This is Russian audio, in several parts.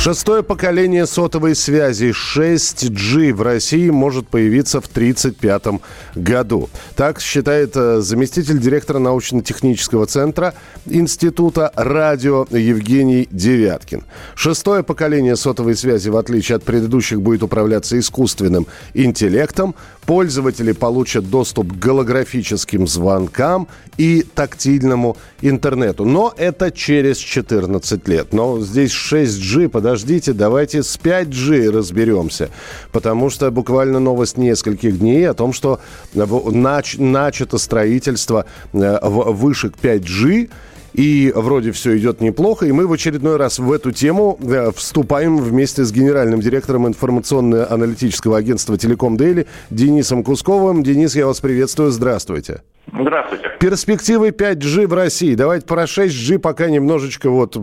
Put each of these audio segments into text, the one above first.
Шестое поколение сотовой связи 6G в России может появиться в 1935 году. Так считает э, заместитель директора научно-технического центра Института радио Евгений Девяткин. Шестое поколение сотовой связи, в отличие от предыдущих, будет управляться искусственным интеллектом. Пользователи получат доступ к голографическим звонкам и тактильному интернету. Но это через 14 лет. Но здесь 6G, подождите, давайте с 5G разберемся. Потому что буквально новость нескольких дней о том, что нач- начато строительство э, вышек 5G. И вроде все идет неплохо. И мы в очередной раз в эту тему э, вступаем вместе с генеральным директором информационно-аналитического агентства «Телеком Дейли» Денисом Кусковым. Денис, я вас приветствую. Здравствуйте. Здравствуйте. Перспективы 5G в России. Давайте про 6G пока немножечко вот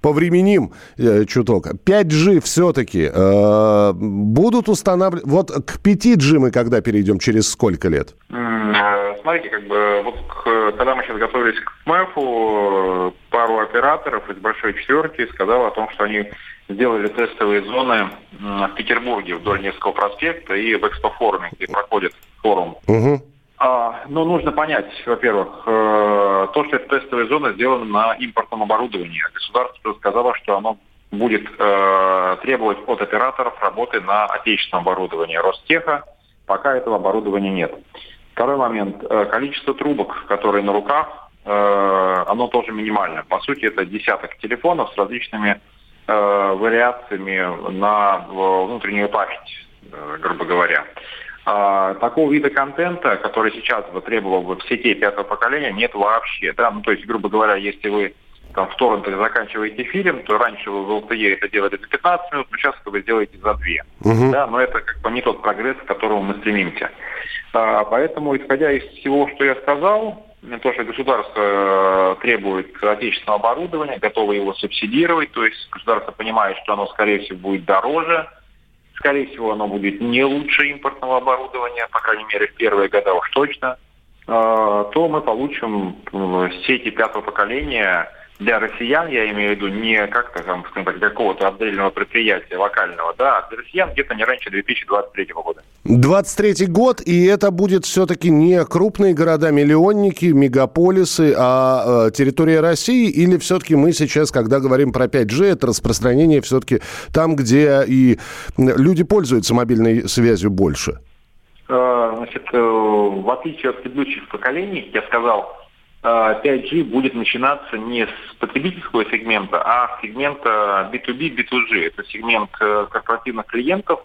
повременим э, чуток. 5G все-таки э, будут устанавливать... Вот к 5G мы когда перейдем? Через сколько лет? Э, смотрите, как бы вот к, когда мы сейчас готовились к МЭФу, пару операторов из большой четверки сказала о том, что они сделали тестовые зоны в Петербурге вдоль Невского проспекта и в экспофоруме, где проходит форум. Угу. А, но нужно понять, во-первых, э, то, что эта тестовая зона сделана на импортном оборудовании. Государство сказало, что оно будет э, требовать от операторов работы на отечественном оборудовании Ростеха, пока этого оборудования нет. Второй момент. Э, количество трубок, которые на руках, оно тоже минимальное. По сути, это десяток телефонов с различными вариациями на внутреннюю память, грубо говоря. А, такого вида контента, который сейчас бы требовал бы в сети пятого поколения, нет вообще. Да? Ну, то есть, грубо говоря, если вы там в торрентах заканчиваете фильм, то раньше вы в LTE это делали за 15 минут, но сейчас вы сделаете за 2. Угу. Да, но это как бы не тот прогресс, к которому мы стремимся. А, поэтому, исходя из всего, что я сказал, то, что государство э, требует отечественного оборудования, готово его субсидировать, то есть государство понимает, что оно, скорее всего, будет дороже, Скорее всего, оно будет не лучше импортного оборудования, по крайней мере, в первые года уж точно. А, то мы получим сети пятого поколения для россиян, я имею в виду не как-то там, так, какого-то отдельного предприятия локального, да, а для россиян где-то не раньше 2023 года. 23 год, и это будет все-таки не крупные города-миллионники, мегаполисы, а э, территория России, или все-таки мы сейчас, когда говорим про 5G, это распространение все-таки там, где и люди пользуются мобильной связью больше? Э, значит, э, в отличие от предыдущих поколений, я сказал, 5G будет начинаться не с потребительского сегмента, а с сегмента B2B, B2G. Это сегмент э, корпоративных клиентов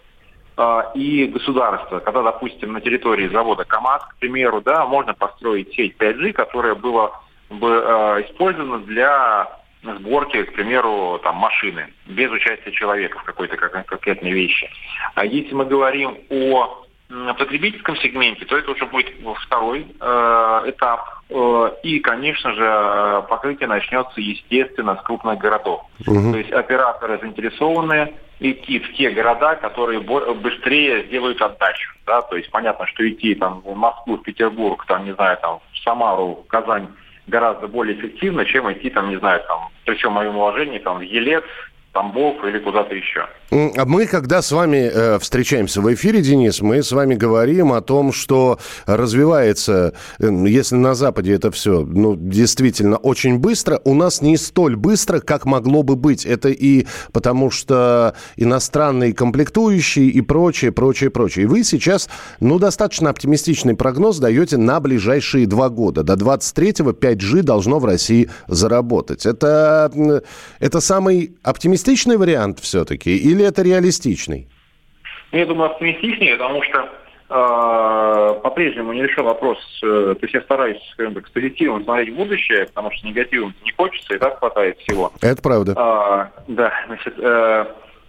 и государства. Когда, допустим, на территории завода КАМАЗ, к примеру, да, можно построить сеть 5G, которая была бы использована для сборки, к примеру, там, машины, без участия человека в какой-то конкретной вещи. А если мы говорим о потребительском сегменте, то это уже будет второй э, этап. Э, и, конечно же, покрытие начнется, естественно, с крупных городов. Угу. То есть операторы заинтересованы идти в те города, которые быстрее сделают отдачу. Да? То есть понятно, что идти там, в Москву, в Петербург, там, не знаю, там, в Самару, в Казань гораздо более эффективно, чем идти, там, не знаю, там, при всем моем уважении, там, в Елец, Тамбов или куда-то еще. А мы, когда с вами э, встречаемся в эфире, Денис, мы с вами говорим о том, что развивается, э, если на Западе это все, ну, действительно очень быстро, у нас не столь быстро, как могло бы быть. Это и потому, что иностранные комплектующие и прочее, прочее, прочее. И вы сейчас, ну, достаточно оптимистичный прогноз даете на ближайшие два года. До 23-го 5G должно в России заработать. Это, это самый оптимистичный оптимистичный вариант все-таки или это реалистичный? Ну, я думаю, оптимистичнее, потому что э, по-прежнему не решен вопрос. Э, то есть я стараюсь, скажем так, с позитивом смотреть в будущее, потому что негативом не хочется, и так хватает всего. Это правда. А, да, значит, э,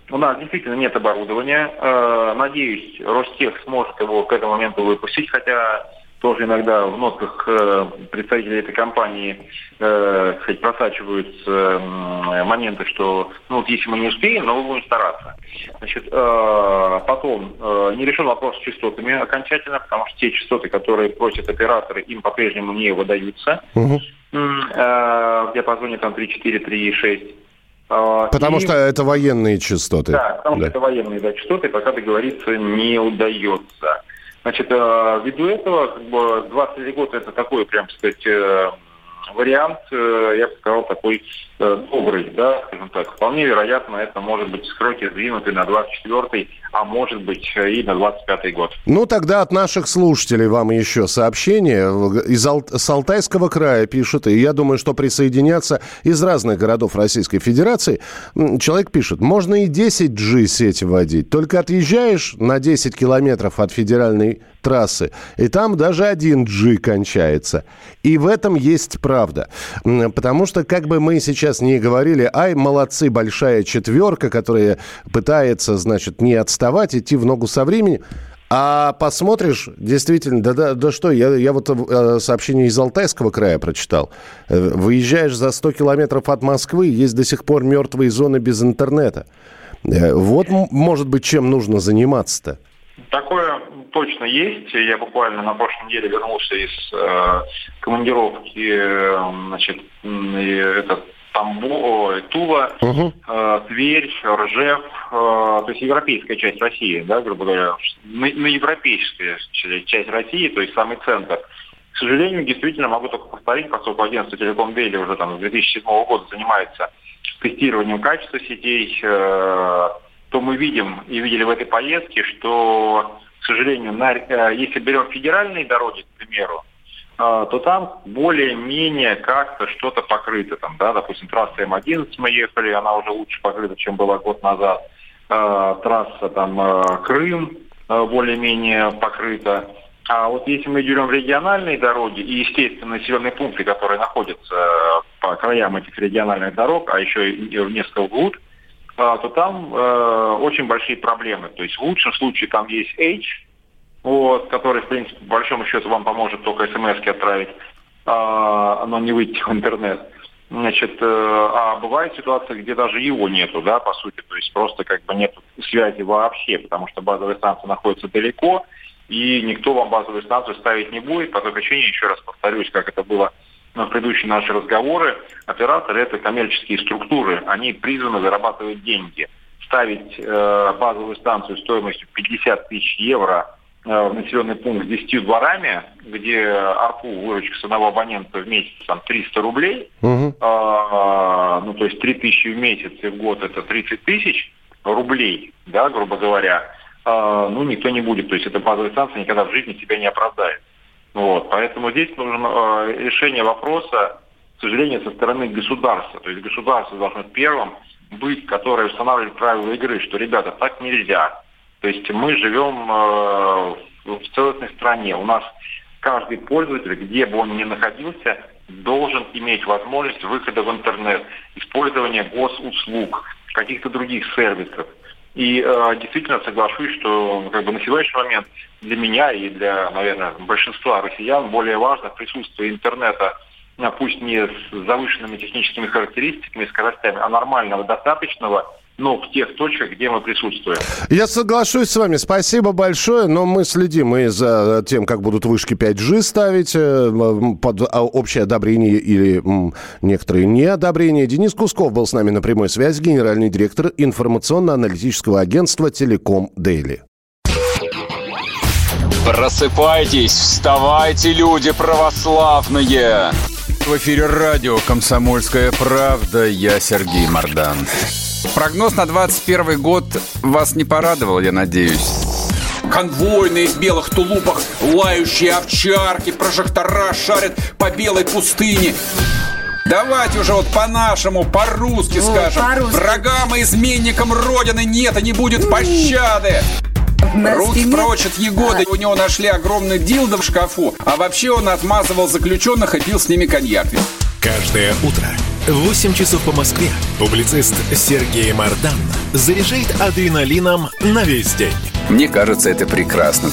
у нас действительно нет оборудования. Э, надеюсь, Ростех сможет его к этому моменту выпустить, хотя тоже иногда в нотках э, представителей этой компании э, сказать, просачиваются э, моменты, что ну вот если мы не успеем, но мы будем стараться. Значит, э, потом э, не решен вопрос с частотами окончательно, потому что те частоты, которые просят операторы, им по-прежнему не выдаются. Угу. Э, в диапазоне там 3,4, 3,6. А, потому и... что это военные частоты. Да, потому да. что это военные да, частоты, пока договориться не удается. Значит, э, ввиду этого, как бы 23 года это такой, прям сказать, э, вариант, э, я бы сказал, такой добрый, да, скажем так. Вполне вероятно, это может быть сроки сдвинуты на 24 а может быть и на 25 год. Ну, тогда от наших слушателей вам еще сообщение. Из Ал- с Алтайского края пишут, и я думаю, что присоединятся из разных городов Российской Федерации. Человек пишет, можно и 10G сеть вводить, только отъезжаешь на 10 километров от федеральной трассы, и там даже 1G кончается. И в этом есть правда. Потому что, как бы мы сейчас не говорили, ай, молодцы, большая четверка, которая пытается, значит, не отставать, идти в ногу со временем, а посмотришь, действительно, да, да, да что, я, я вот э, сообщение из Алтайского края прочитал. Э, выезжаешь за 100 километров от Москвы, есть до сих пор мертвые зоны без интернета. Э, вот, может быть, чем нужно заниматься-то. Такое точно есть. Я буквально на прошлой неделе вернулся из э, командировки, э, значит, и этот Тамбов, Тула, угу. э, Тверь, Ржев, э, то есть европейская часть России, да, грубо говоря, на, на европейская часть России, то есть самый центр. К сожалению, действительно могу только повторить, поскольку агентство Телеком Дейли уже там с 2007 года занимается тестированием качества сетей, э, то мы видим и видели в этой поездке, что, к сожалению, на, э, если берем федеральные дороги, к примеру, э, то там более-менее как-то что-то покрыто. Там, да, допустим, трасса М11 мы ехали, она уже лучше покрыта, чем была год назад. Э, трасса там Крым более-менее покрыта. А вот если мы берем региональные дороги и, естественно, населенные пункты, которые находятся по краям этих региональных дорог, а еще и в несколько вглубь, а, то там э, очень большие проблемы. То есть в лучшем случае там есть H, вот, который, в принципе, по большому счету вам поможет только смс отправить, э, но не выйти в интернет. Значит, э, а бывает ситуация, где даже его нету, да, по сути, то есть просто как бы нет связи вообще, потому что базовая станция находится далеко, и никто вам базовую станцию ставить не будет, по той причине, еще раз повторюсь, как это было на предыдущие наши разговоры, операторы это коммерческие структуры, они призваны зарабатывать деньги. Ставить э, базовую станцию стоимостью 50 тысяч евро э, в населенный пункт с 10 дворами, где арпу выручка с одного абонента в месяц там 300 рублей, угу. э, ну то есть 3 тысячи в месяц и в год это 30 тысяч рублей, да, грубо говоря, э, ну никто не будет. То есть эта базовая станция никогда в жизни себя не оправдает. Вот, поэтому здесь нужно э, решение вопроса, к сожалению, со стороны государства. То есть государство должно первым быть, которое устанавливает правила игры, что, ребята, так нельзя. То есть мы живем э, в целостной стране. У нас каждый пользователь, где бы он ни находился, должен иметь возможность выхода в интернет, использования госуслуг, каких-то других сервисов. И э, действительно соглашусь, что как бы, на сегодняшний момент для меня и для, наверное, большинства россиян более важно присутствие интернета, а пусть не с завышенными техническими характеристиками и скоростями, а нормального, достаточного, но в тех точках, где мы присутствуем. Я соглашусь с вами. Спасибо большое, но мы следим и за тем, как будут вышки 5G ставить э, под а, общее одобрение или некоторые неодобрения. Денис Кусков был с нами на прямой связи, генеральный директор информационно-аналитического агентства «Телеком Дейли». Просыпайтесь, вставайте, люди православные! В эфире радио «Комсомольская правда». Я Сергей Мордан. Прогноз на 21 год вас не порадовал, я надеюсь. Конвойные в белых тулупах, лающие овчарки, прожектора шарят по белой пустыне. Давайте уже вот по-нашему, по-русски скажем. По Врагам и изменникам Родины нет и не будет пощады. Руки спине... прочь от Егоды. А... У него нашли огромный дилдо в шкафу. А вообще он отмазывал заключенных и пил с ними коньяк. Каждое утро 8 часов по Москве публицист Сергей Мардан заряжает адреналином на весь день. Мне кажется, это прекрасно.